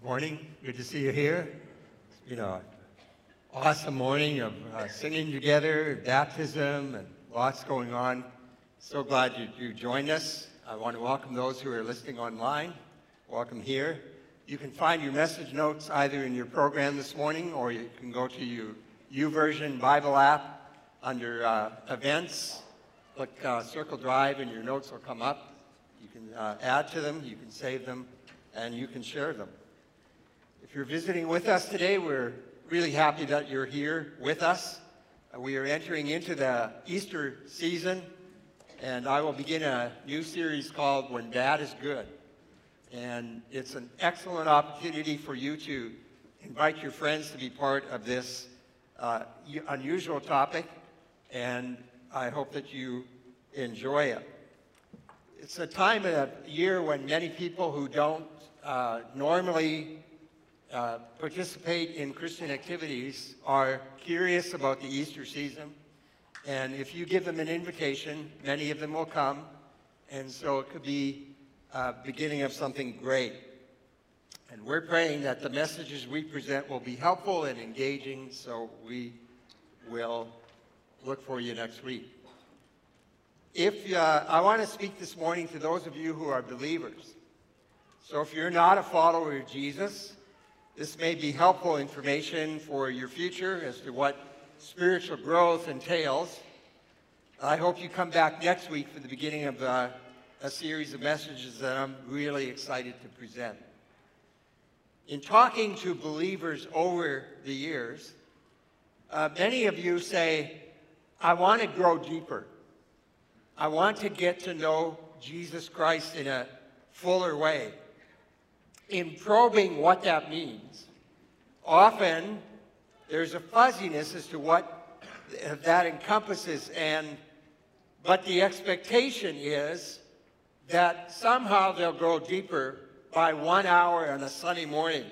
Good morning. Good to see you here. It's been an awesome morning of uh, singing together, baptism, and lots going on. So glad you, you joined us. I want to welcome those who are listening online. Welcome here. You can find your message notes either in your program this morning or you can go to your YouVersion Bible app under uh, events. Click uh, Circle Drive and your notes will come up. You can uh, add to them, you can save them, and you can share them. If you're visiting with us today, we're really happy that you're here with us. Uh, we are entering into the Easter season, and I will begin a new series called When Dad is Good. And it's an excellent opportunity for you to invite your friends to be part of this uh, unusual topic, and I hope that you enjoy it. It's a time of year when many people who don't uh, normally uh, participate in Christian activities are curious about the Easter season. And if you give them an invitation, many of them will come. And so it could be uh, beginning of something great. And we're praying that the messages we present will be helpful and engaging, so we will look for you next week. If uh, I want to speak this morning to those of you who are believers. So if you're not a follower of Jesus, this may be helpful information for your future as to what spiritual growth entails. I hope you come back next week for the beginning of uh, a series of messages that I'm really excited to present. In talking to believers over the years, uh, many of you say, I want to grow deeper. I want to get to know Jesus Christ in a fuller way. In probing what that means, often there's a fuzziness as to what that encompasses, and but the expectation is that somehow they'll grow deeper by one hour on a sunny morning.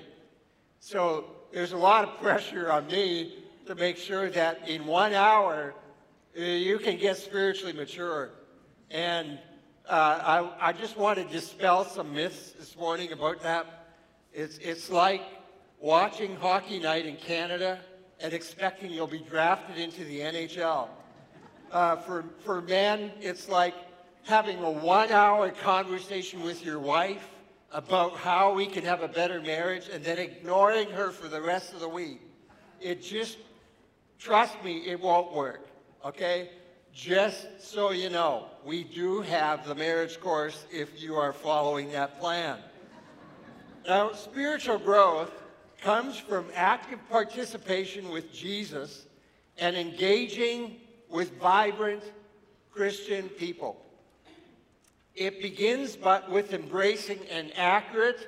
So there's a lot of pressure on me to make sure that in one hour uh, you can get spiritually mature. And I, I just want to dispel some myths this morning about that. It's, it's like watching hockey night in Canada and expecting you'll be drafted into the NHL. Uh, for, for men, it's like having a one hour conversation with your wife about how we can have a better marriage and then ignoring her for the rest of the week. It just, trust me, it won't work, okay? Just so you know, we do have the marriage course if you are following that plan. Now, spiritual growth comes from active participation with Jesus and engaging with vibrant Christian people. It begins but with embracing an accurate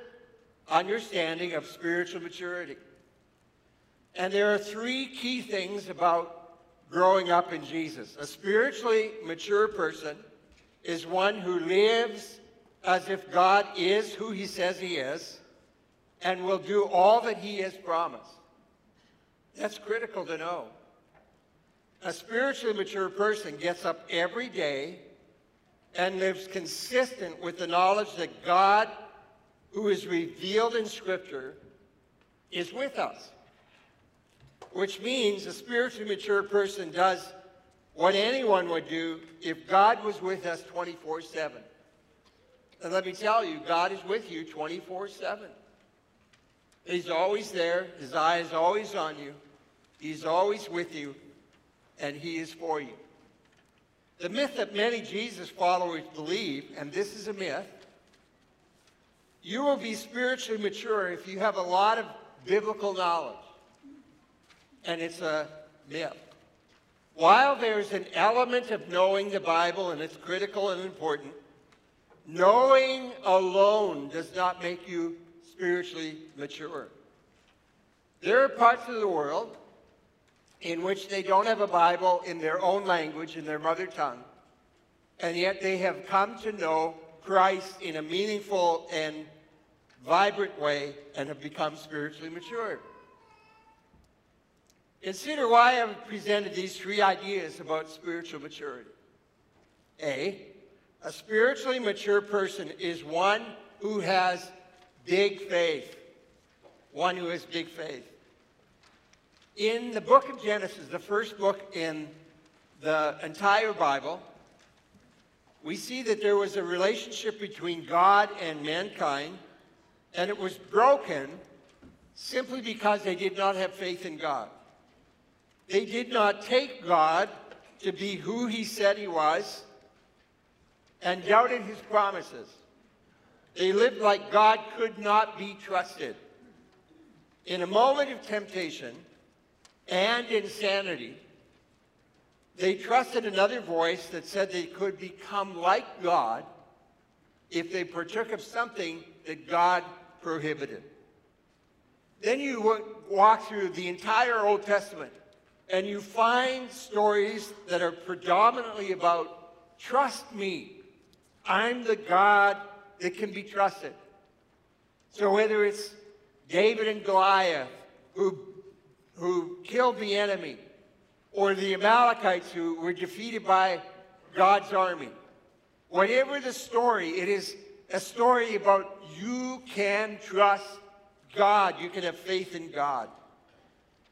understanding of spiritual maturity. And there are three key things about growing up in Jesus. A spiritually mature person is one who lives as if God is who he says he is and will do all that he has promised. That's critical to know. A spiritually mature person gets up every day and lives consistent with the knowledge that God, who is revealed in Scripture, is with us. Which means a spiritually mature person does what anyone would do if God was with us 24 7. And let me tell you, God is with you 24 7. He's always there, His eye is always on you, He's always with you, and He is for you. The myth that many Jesus followers believe, and this is a myth, you will be spiritually mature if you have a lot of biblical knowledge. And it's a myth. While there's an element of knowing the Bible, and it's critical and important, knowing alone does not make you spiritually mature. There are parts of the world in which they don't have a Bible in their own language, in their mother tongue, and yet they have come to know Christ in a meaningful and vibrant way and have become spiritually mature. Consider why I've presented these three ideas about spiritual maturity. A, a spiritually mature person is one who has big faith. one who has big faith. In the book of Genesis, the first book in the entire Bible, we see that there was a relationship between God and mankind, and it was broken simply because they did not have faith in God. They did not take God to be who he said he was and doubted his promises. They lived like God could not be trusted. In a moment of temptation and insanity, they trusted another voice that said they could become like God if they partook of something that God prohibited. Then you walk through the entire Old Testament and you find stories that are predominantly about trust me. I'm the God that can be trusted. So whether it's David and Goliath who, who killed the enemy, or the Amalekites who were defeated by God's army, whatever the story, it is a story about you can trust God. You can have faith in God.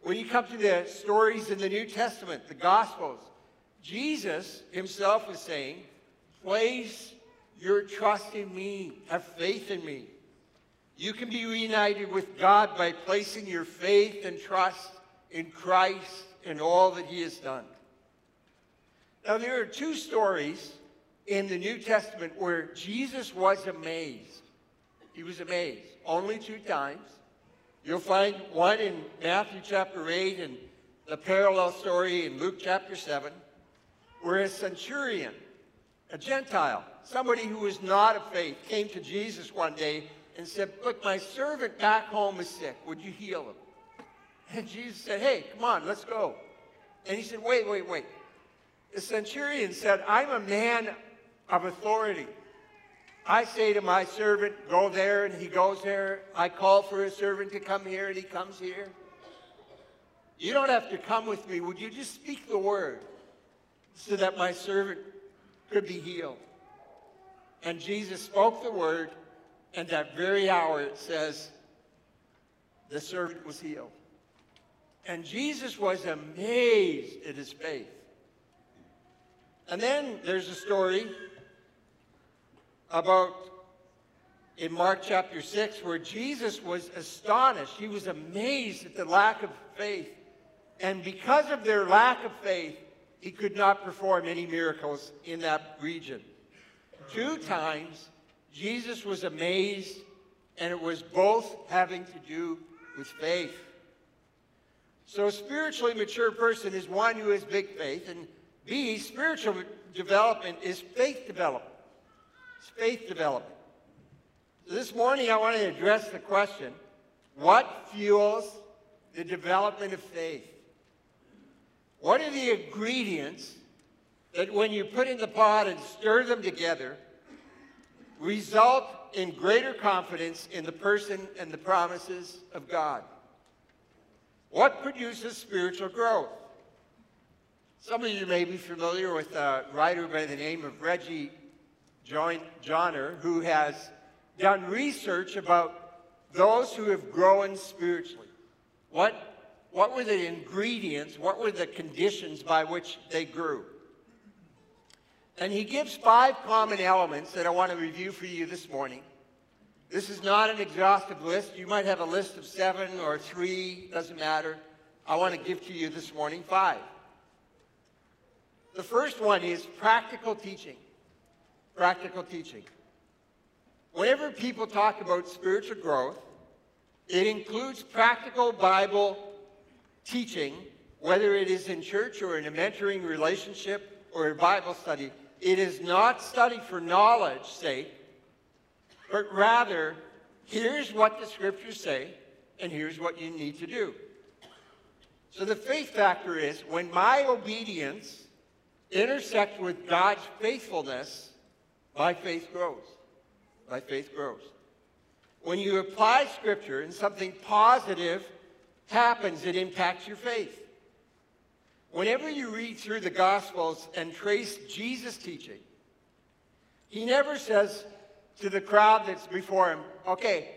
When you come to the stories in the New Testament, the Gospels, Jesus himself was saying, place your trust in me. Have faith in me. You can be reunited with God by placing your faith and trust in Christ and all that he has done. Now, there are two stories in the New Testament where Jesus was amazed. He was amazed only two times. You'll find one in Matthew chapter 8 and the parallel story in Luke chapter 7, where a centurion, a Gentile, somebody who was not of faith, came to Jesus one day and said, Look, my servant back home is sick. Would you heal him? And Jesus said, Hey, come on, let's go. And he said, Wait, wait, wait. The centurion said, I'm a man of authority. I say to my servant, go there, and he goes there. I call for a servant to come here, and he comes here. You don't have to come with me. Would you just speak the word so that my servant could be healed? And Jesus spoke the word, and that very hour it says, the servant was healed. And Jesus was amazed at his faith. And then there's a story about in Mark chapter 6 where Jesus was astonished. He was amazed at the lack of faith. And because of their lack of faith, he could not perform any miracles in that region. Two times, Jesus was amazed, and it was both having to do with faith. So a spiritually mature person is one who has big faith, and B, spiritual development is faith development. Faith development. This morning I want to address the question, what fuels the development of faith? What are the ingredients that when you put in the pot and stir them together, result in greater confidence in the person and the promises of God? What produces spiritual growth? Some of you may be familiar with a writer by the name of Reggie Joiner, who has done research about those who have grown spiritually. What, what were the ingredients, what were the conditions by which they grew? And he gives five common elements that I want to review for you this morning. This is not an exhaustive list. You might have a list of seven or three, doesn't matter. I want to give to you this morning five. The first one is practical teaching. Practical teaching. Whenever people talk about spiritual growth, it includes practical Bible teaching, whether it is in church or in a mentoring relationship or a Bible study. It is not study for knowledge sake, but rather, here's what the scriptures say, and here's what you need to do. So the faith factor is when my obedience intersects with God's faithfulness, my faith grows. My faith grows. When you apply scripture and something positive happens, it impacts your faith. Whenever you read through the Gospels and trace Jesus' teaching, he never says, to the crowd that's before him, okay,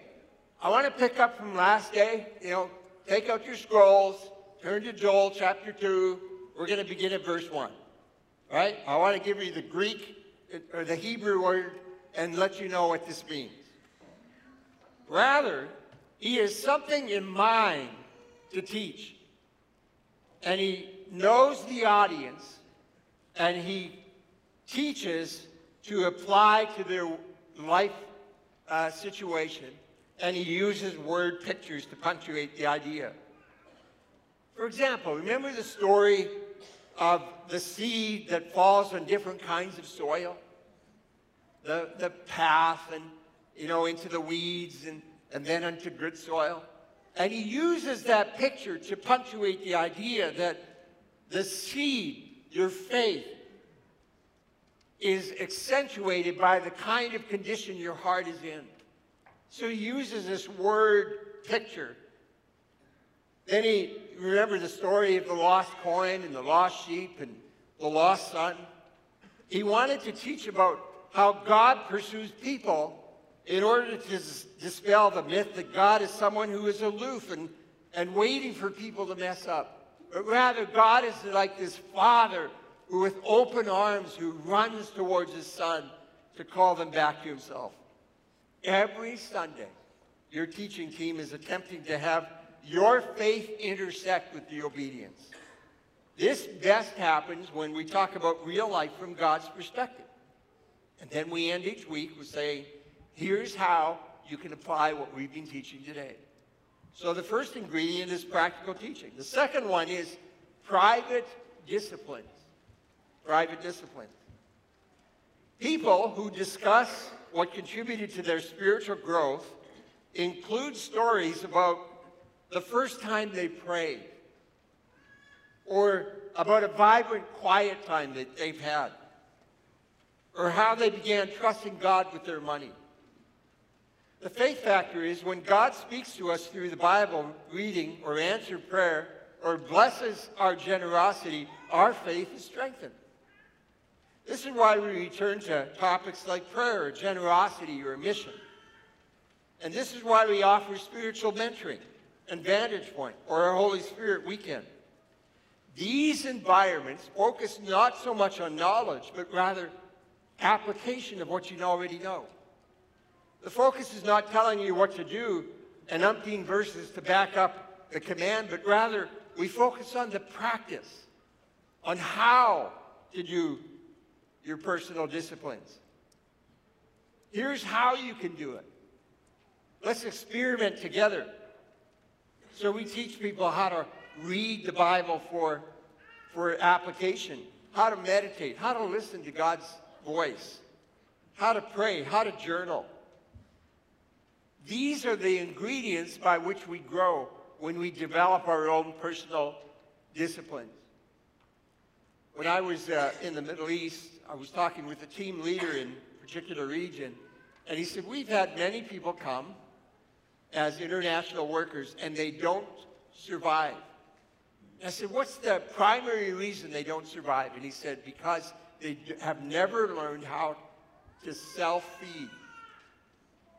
I want to pick up from last day. You know, take out your scrolls, turn to Joel chapter 2. We're going to begin at verse 1. All right? I want to give you the Greek or the Hebrew word and let you know what this means. Rather, he has something in mind to teach. And he knows the audience and he teaches to apply to their life uh, situation. And he uses word pictures to punctuate the idea. For example, remember the story of the seed that falls on different kinds of soil? The, the path and, you know, into the weeds and, and then onto good soil. And he uses that picture to punctuate the idea that the seed, your faith, is accentuated by the kind of condition your heart is in. So he uses this word picture. Then he, remember the story of the lost coin and the lost sheep and the lost son? He wanted to teach about how God pursues people in order to dispel the myth that God is someone who is aloof and, and waiting for people to mess up. But rather, God is like this father who, with open arms, who runs towards his son to call them back to himself. Every Sunday, your teaching team is attempting to have your faith intersect with the obedience. This best happens when we talk about real life from God's perspective. And then we end each week with saying, here's how you can apply what we've been teaching today. So the first ingredient is practical teaching. The second one is private disciplines. Private disciplines. People who discuss what contributed to their spiritual growth include stories about the first time they prayed or about a vibrant quiet time that they've had or how they began trusting God with their money the faith factor is when God speaks to us through the Bible reading or answered prayer or blesses our generosity, our faith is strengthened. This is why we return to topics like prayer or generosity or mission. And this is why we offer spiritual mentoring and Vantage Point or our Holy Spirit weekend. These environments focus not so much on knowledge, but rather application of what you already know. The focus is not telling you what to do and umpteen verses to back up the command, but rather we focus on the practice, on how to do your personal disciplines. Here's how you can do it. Let's experiment together. So we teach people how to read the Bible for, for application, how to meditate, how to listen to God's voice, how to pray, how to journal. These are the ingredients by which we grow when we develop our own personal disciplines. When I was uh, in the Middle East, I was talking with a team leader in a particular region, and he said, we've had many people come as international workers, and they don't survive. I said, what's the primary reason they don't survive? And he said, because they have never learned how to self-feed.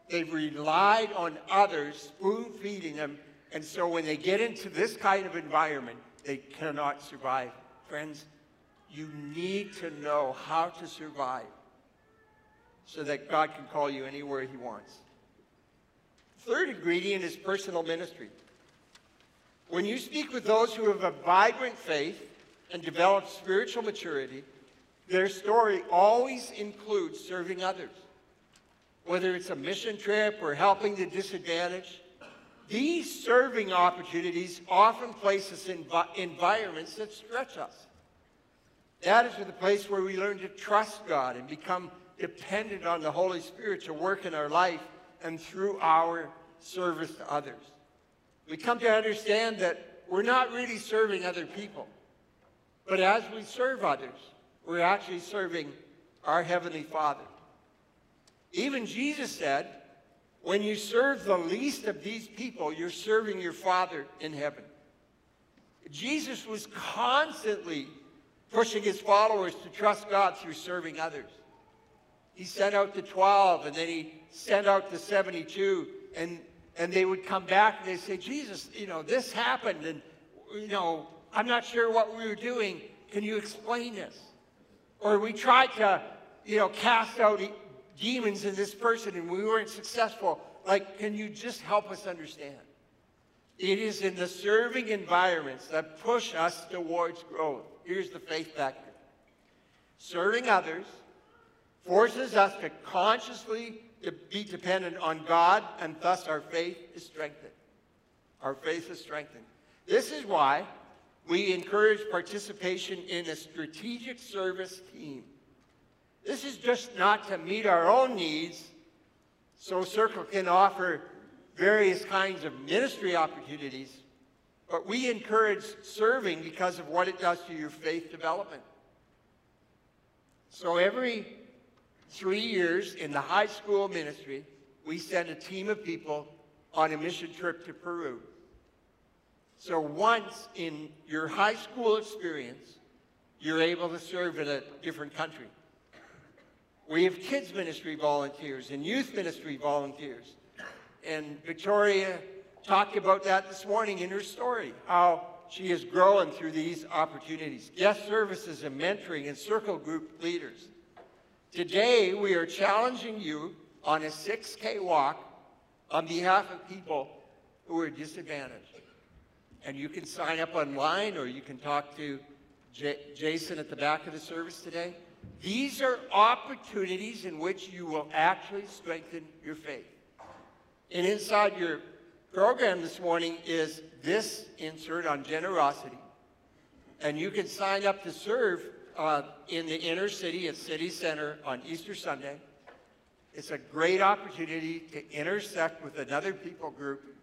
They've relied on others spoon feeding them. And so when they get into this kind of environment, they cannot survive. Friends, you need to know how to survive so that God can call you anywhere he wants. Third ingredient is personal ministry. When you speak with those who have a vibrant faith and developed spiritual maturity, their story always includes serving others whether it's a mission trip or helping the disadvantaged. These serving opportunities often place us in environments that stretch us. That is the place where we learn to trust God and become dependent on the Holy Spirit to work in our life and through our service to others. We come to understand that we're not really serving other people, but as we serve others, we're actually serving our Heavenly Father. Even Jesus said, when you serve the least of these people, you're serving your Father in heaven. Jesus was constantly pushing his followers to trust God through serving others. He sent out the 12, and then he sent out the 72, and and they would come back and they'd say, Jesus, you know, this happened, and, you know, I'm not sure what we were doing. Can you explain this? Or we tried to, you know, cast out demons in this person and we weren't successful. Like, can you just help us understand? It is in the serving environments that push us towards growth. Here's the faith factor. Serving others forces us to consciously be dependent on God, and thus our faith is strengthened. Our faith is strengthened. This is why we encourage participation in a strategic service team. This is just not to meet our own needs so Circle can offer various kinds of ministry opportunities, but we encourage serving because of what it does to your faith development. So every three years in the high school ministry, we send a team of people on a mission trip to Peru. So once in your high school experience, you're able to serve in a different country. We have kids ministry volunteers and youth ministry volunteers. And Victoria talked about that this morning in her story, how she is growing through these opportunities. Guest services and mentoring and circle group leaders. Today, we are challenging you on a 6K walk on behalf of people who are disadvantaged. And you can sign up online or you can talk to J Jason at the back of the service today. These are opportunities in which you will actually strengthen your faith. And inside your program this morning is this insert on generosity. And you can sign up to serve uh, in the inner city at City Center on Easter Sunday. It's a great opportunity to intersect with another people group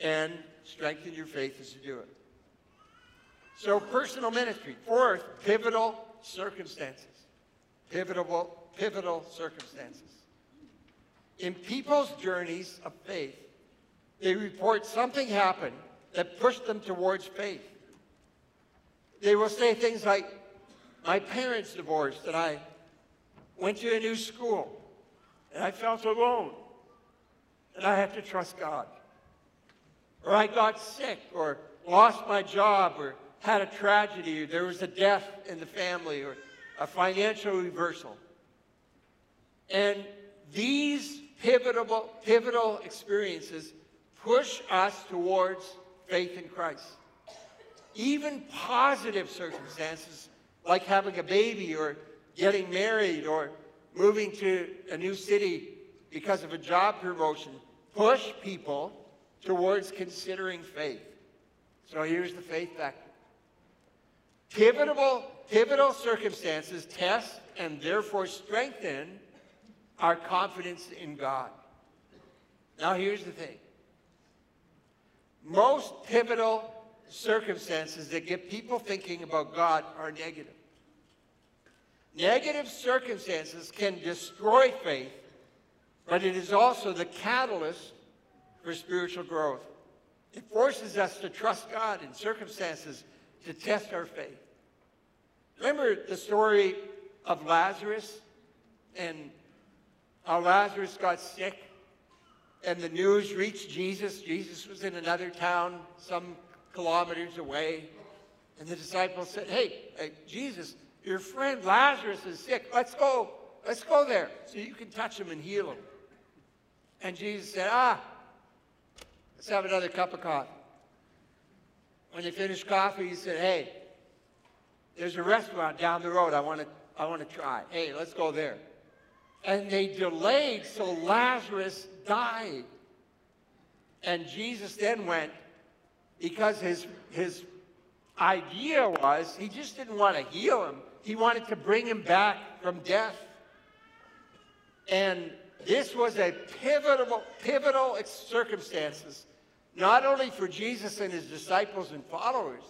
and strengthen your faith as you do it. So personal ministry. Fourth, pivotal circumstances. Pivotal, pivotal circumstances. In people's journeys of faith, they report something happened that pushed them towards faith. They will say things like, my parents divorced and I went to a new school and I felt alone and I had to trust God or I got sick, or lost my job, or had a tragedy, or there was a death in the family, or a financial reversal. And these pivotal, pivotal experiences push us towards faith in Christ. Even positive circumstances, like having a baby, or getting married, or moving to a new city because of a job promotion, push people towards considering faith. So here's the faith factor. Pivotal, pivotal circumstances test and therefore strengthen our confidence in God. Now here's the thing. Most pivotal circumstances that get people thinking about God are negative. Negative circumstances can destroy faith, but it is also the catalyst for spiritual growth. It forces us to trust God in circumstances to test our faith. Remember the story of Lazarus and how Lazarus got sick and the news reached Jesus. Jesus was in another town some kilometers away. And the disciples said, hey, hey, Jesus, your friend Lazarus is sick. Let's go. Let's go there so you can touch him and heal him. And Jesus said, ah, Let's have another cup of coffee. When they finished coffee, he said, hey, there's a restaurant down the road I want to I want to try. Hey, let's go there. And they delayed so Lazarus died. And Jesus then went because his his idea was he just didn't want to heal him. He wanted to bring him back from death. And this was a pivotal, pivotal circumstances, not only for Jesus and his disciples and followers,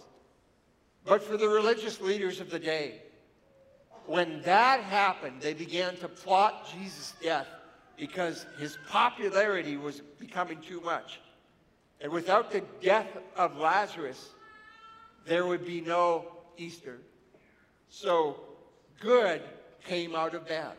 but for the religious leaders of the day. When that happened, they began to plot Jesus' death because his popularity was becoming too much. And without the death of Lazarus, there would be no Easter. So good came out of bad.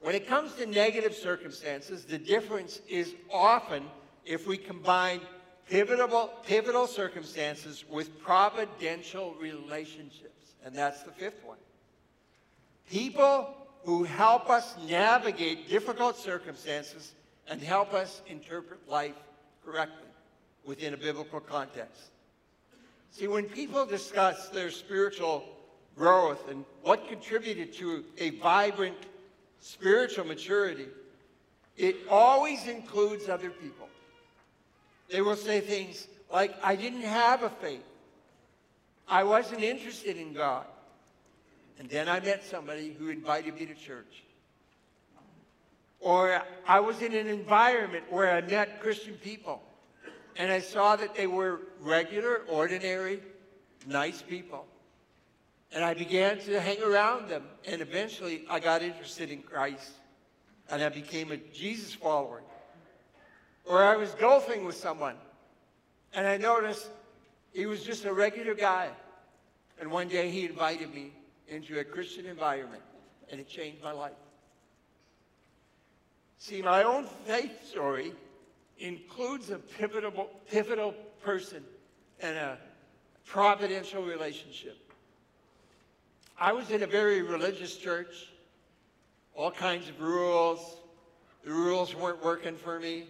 When it comes to negative circumstances, the difference is often if we combine pivotal, pivotal circumstances with providential relationships. And that's the fifth one. People who help us navigate difficult circumstances and help us interpret life correctly within a biblical context. See, when people discuss their spiritual growth and what contributed to a vibrant spiritual maturity, it always includes other people. They will say things like, I didn't have a faith. I wasn't interested in God. And then I met somebody who invited me to church. Or I was in an environment where I met Christian people. And I saw that they were regular, ordinary, nice people. And I began to hang around them. And eventually I got interested in Christ. And I became a Jesus follower. Or I was golfing with someone. And I noticed he was just a regular guy. And one day he invited me into a Christian environment. And it changed my life. See, my own faith story includes a pivotal, pivotal person and a providential relationship. I was in a very religious church, all kinds of rules. The rules weren't working for me.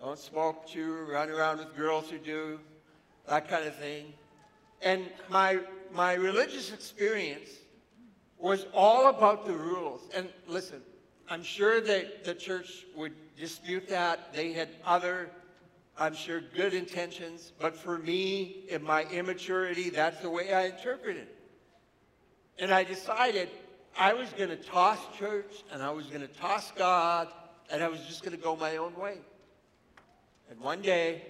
Don't smoke, chew, run around with girls who do, that kind of thing. And my, my religious experience was all about the rules. And listen, I'm sure that the church would dispute that. They had other, I'm sure, good intentions. But for me, in my immaturity, that's the way I interpreted it. And I decided I was going to toss church and I was going to toss God and I was just going to go my own way. And one day,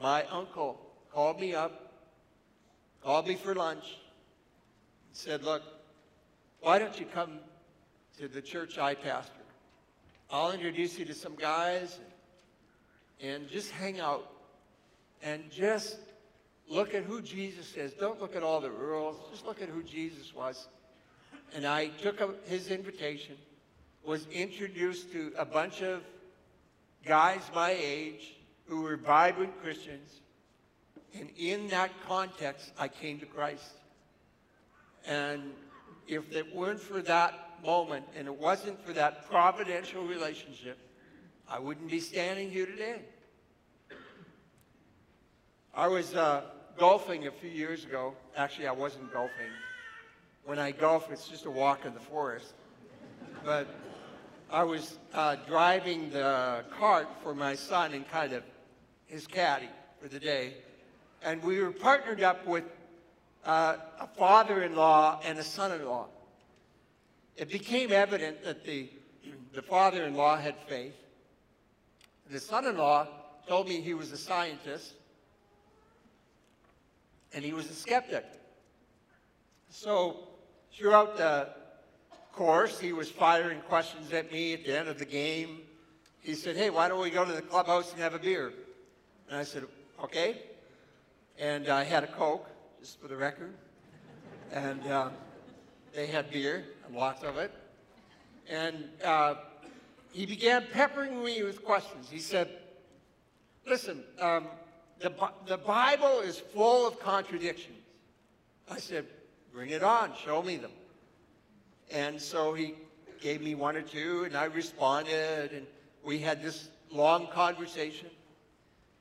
my uncle called me up, called me for lunch, and said, Look, why don't you come to the church I pastor? I'll introduce you to some guys and just hang out and just look at who Jesus is. Don't look at all the rules. Just look at who Jesus was. And I took his invitation, was introduced to a bunch of guys my age who were vibrant Christians. And in that context, I came to Christ. And if it weren't for that moment and it wasn't for that providential relationship, I wouldn't be standing here today. I was uh, golfing a few years ago. Actually, I wasn't golfing. When I golf, it's just a walk in the forest. But I was uh, driving the cart for my son and kind of his caddy for the day. And we were partnered up with uh, a father-in-law and a son-in-law it became evident that the, the father-in-law had faith. The son-in-law told me he was a scientist and he was a skeptic. So throughout the course, he was firing questions at me at the end of the game. He said, hey, why don't we go to the clubhouse and have a beer? And I said, okay. And I had a Coke, just for the record. And uh, they had beer lots of it. And uh, he began peppering me with questions. He said, listen, um, the, the Bible is full of contradictions. I said, bring it on, show me them. And so he gave me one or two, and I responded, and we had this long conversation.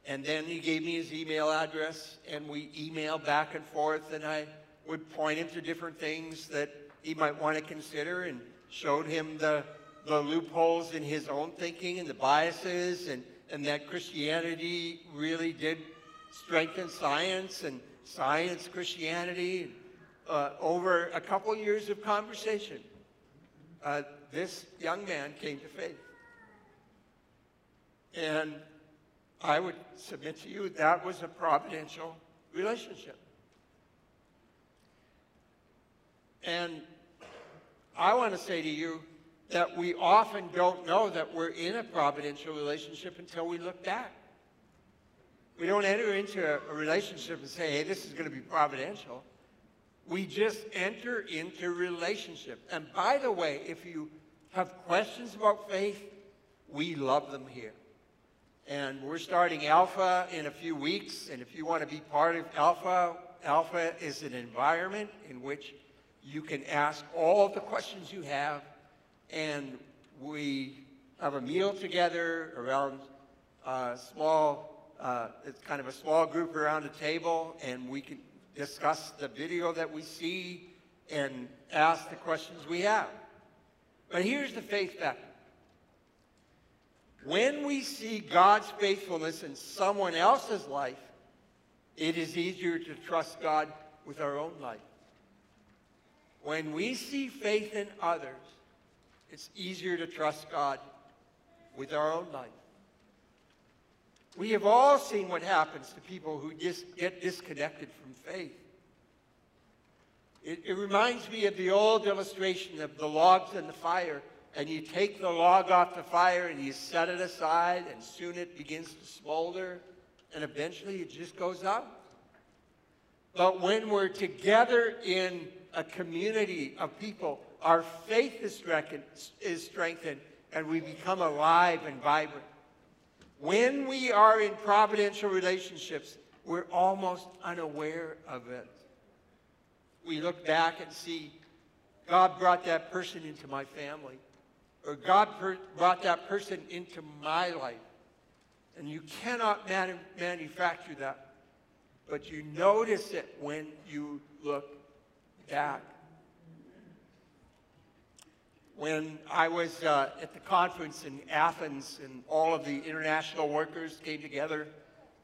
And then he gave me his email address, and we emailed back and forth, and I would point him to different things that he might want to consider and showed him the, the loopholes in his own thinking and the biases and, and that Christianity really did strengthen science and science Christianity. Uh, over a couple years of conversation, uh, this young man came to faith. And I would submit to you that was a providential relationship. And I want to say to you that we often don't know that we're in a providential relationship until we look back. We don't enter into a, a relationship and say, hey, this is going to be providential. We just enter into relationship. And by the way, if you have questions about faith, we love them here. And we're starting Alpha in a few weeks. And if you want to be part of Alpha, Alpha is an environment in which you can ask all the questions you have. And we have a meal together around a small, uh, it's kind of a small group around a table. And we can discuss the video that we see and ask the questions we have. But here's the faith factor. When we see God's faithfulness in someone else's life, it is easier to trust God with our own life. When we see faith in others, it's easier to trust God with our own life. We have all seen what happens to people who just get disconnected from faith. It, it reminds me of the old illustration of the logs and the fire and you take the log off the fire and you set it aside, and soon it begins to smolder, and eventually it just goes out. But when we're together in a community of people, our faith is strengthened, is strengthened and we become alive and vibrant. When we are in providential relationships, we're almost unaware of it. We look back and see, God brought that person into my family or God brought that person into my life. And you cannot manu manufacture that, but you notice it when you look back. When I was uh, at the conference in Athens and all of the international workers came together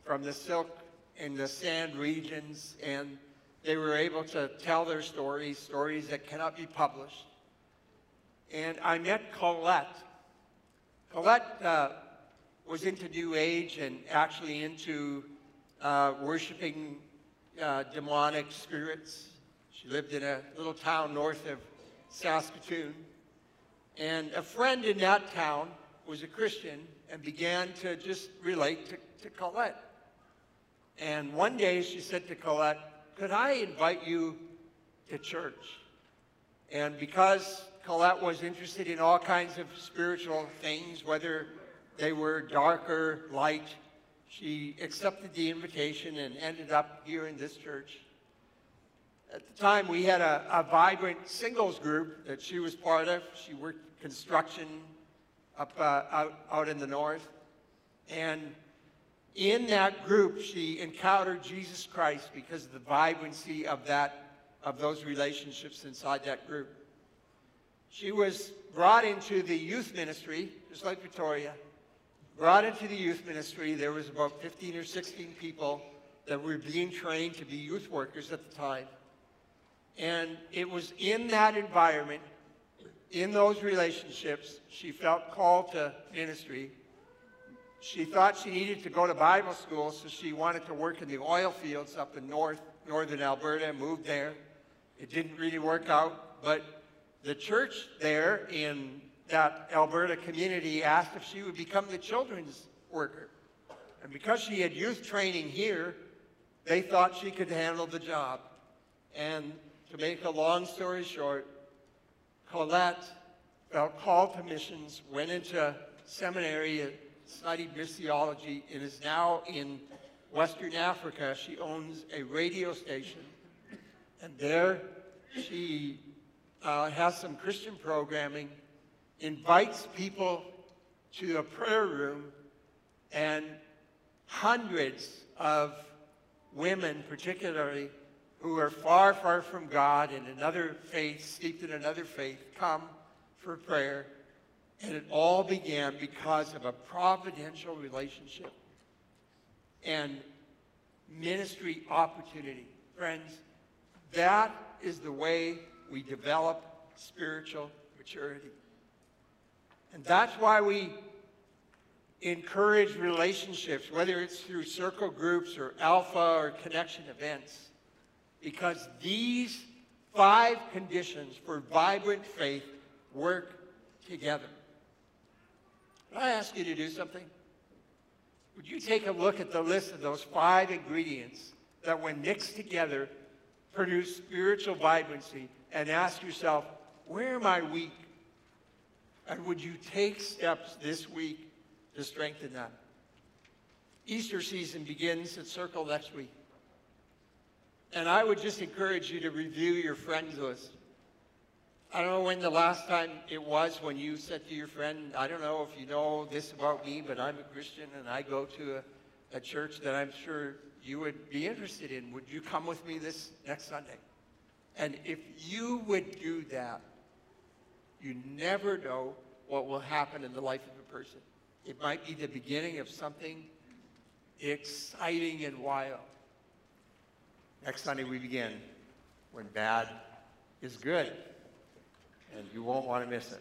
from the silk and the sand regions, and they were able to tell their stories, stories that cannot be published and I met Colette. Colette uh, was into New Age and actually into uh, worshiping uh, demonic spirits. She lived in a little town north of Saskatoon. And a friend in that town was a Christian and began to just relate to, to Colette. And one day she said to Colette, could I invite you to church? And because Colette was interested in all kinds of spiritual things, whether they were dark or light. She accepted the invitation and ended up here in this church. At the time, we had a, a vibrant singles group that she was part of. She worked construction up uh, out, out in the north. And in that group, she encountered Jesus Christ because of the vibrancy of that of those relationships inside that group. She was brought into the youth ministry, just like Victoria. Brought into the youth ministry, there was about 15 or 16 people that were being trained to be youth workers at the time. And it was in that environment, in those relationships, she felt called to ministry. She thought she needed to go to Bible school, so she wanted to work in the oil fields up in north, northern Alberta, and moved there. It didn't really work out, but the church there in that Alberta community asked if she would become the children's worker. And because she had youth training here, they thought she could handle the job. And to make a long story short, Colette felt called to missions, went into seminary, studied missiology, and is now in Western Africa. She owns a radio station. And there she uh, has some Christian programming, invites people to a prayer room, and hundreds of women, particularly, who are far, far from God in another faith, steeped in another faith, come for prayer. And it all began because of a providential relationship and ministry opportunity. Friends, that is the way we develop spiritual maturity. And that's why we encourage relationships, whether it's through circle groups or alpha or connection events, because these five conditions for vibrant faith work together. I ask you to do something? Would you take a look at the list of those five ingredients that, when mixed together, produce spiritual vibrancy and ask yourself, where am I weak? And would you take steps this week to strengthen that? Easter season begins at Circle next week. And I would just encourage you to review your friends list. I don't know when the last time it was when you said to your friend, I don't know if you know this about me, but I'm a Christian and I go to a, a church that I'm sure you would be interested in. Would you come with me this next Sunday? And if you would do that, you never know what will happen in the life of a person. It might be the beginning of something exciting and wild. Next Sunday we begin when bad is good, and you won't want to miss it.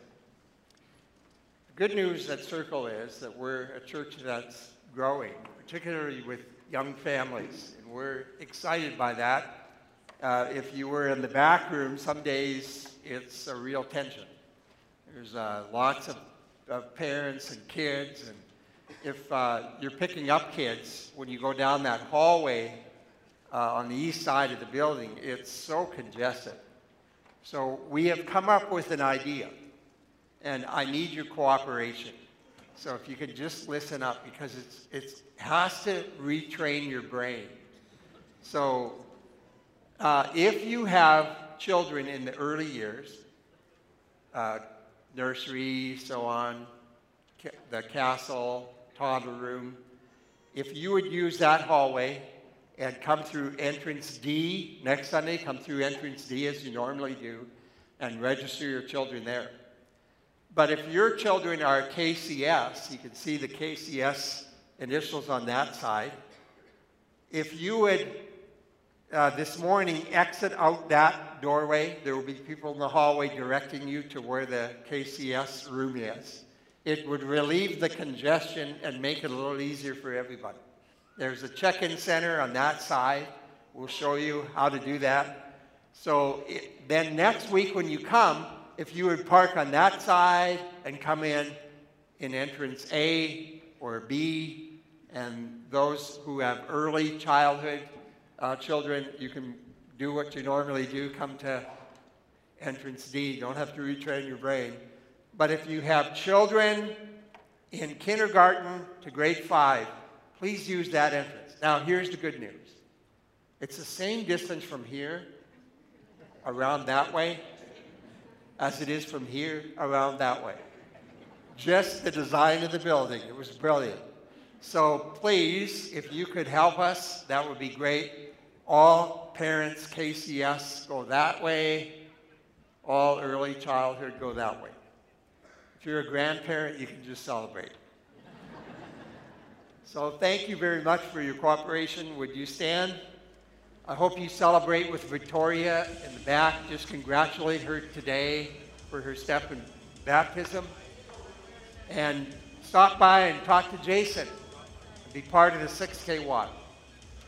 The good news at Circle is that we're a church that's growing, particularly with young families, and we're excited by that. Uh, if you were in the back room, some days it's a real tension. There's uh, lots of, of, parents and kids, and if uh, you're picking up kids, when you go down that hallway uh, on the east side of the building, it's so congested. So we have come up with an idea, and I need your cooperation. So if you could just listen up, because it's, it has to retrain your brain. So uh, if you have children in the early years, uh, nursery, so on, the castle, toddler room, if you would use that hallway and come through entrance D next Sunday, come through entrance D as you normally do, and register your children there. But if your children are KCS, you can see the KCS initials on that side. If you would, uh, this morning, exit out that doorway, there will be people in the hallway directing you to where the KCS room is. It would relieve the congestion and make it a little easier for everybody. There's a check-in center on that side. We'll show you how to do that. So it, then next week when you come, if you would park on that side and come in in entrance A or B, and those who have early childhood uh, children, you can do what you normally do, come to entrance D. You Don't have to retrain your brain. But if you have children in kindergarten to grade five, please use that entrance. Now, here's the good news it's the same distance from here around that way as it is from here around that way. Just the design of the building, it was brilliant. So please, if you could help us, that would be great. All parents, KCS, go that way. All early childhood go that way. If you're a grandparent, you can just celebrate. So thank you very much for your cooperation. Would you stand? I hope you celebrate with Victoria in the back. Just congratulate her today for her step in baptism. And stop by and talk to Jason be part of the 6K walk.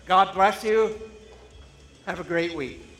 God bless you. Have a great week.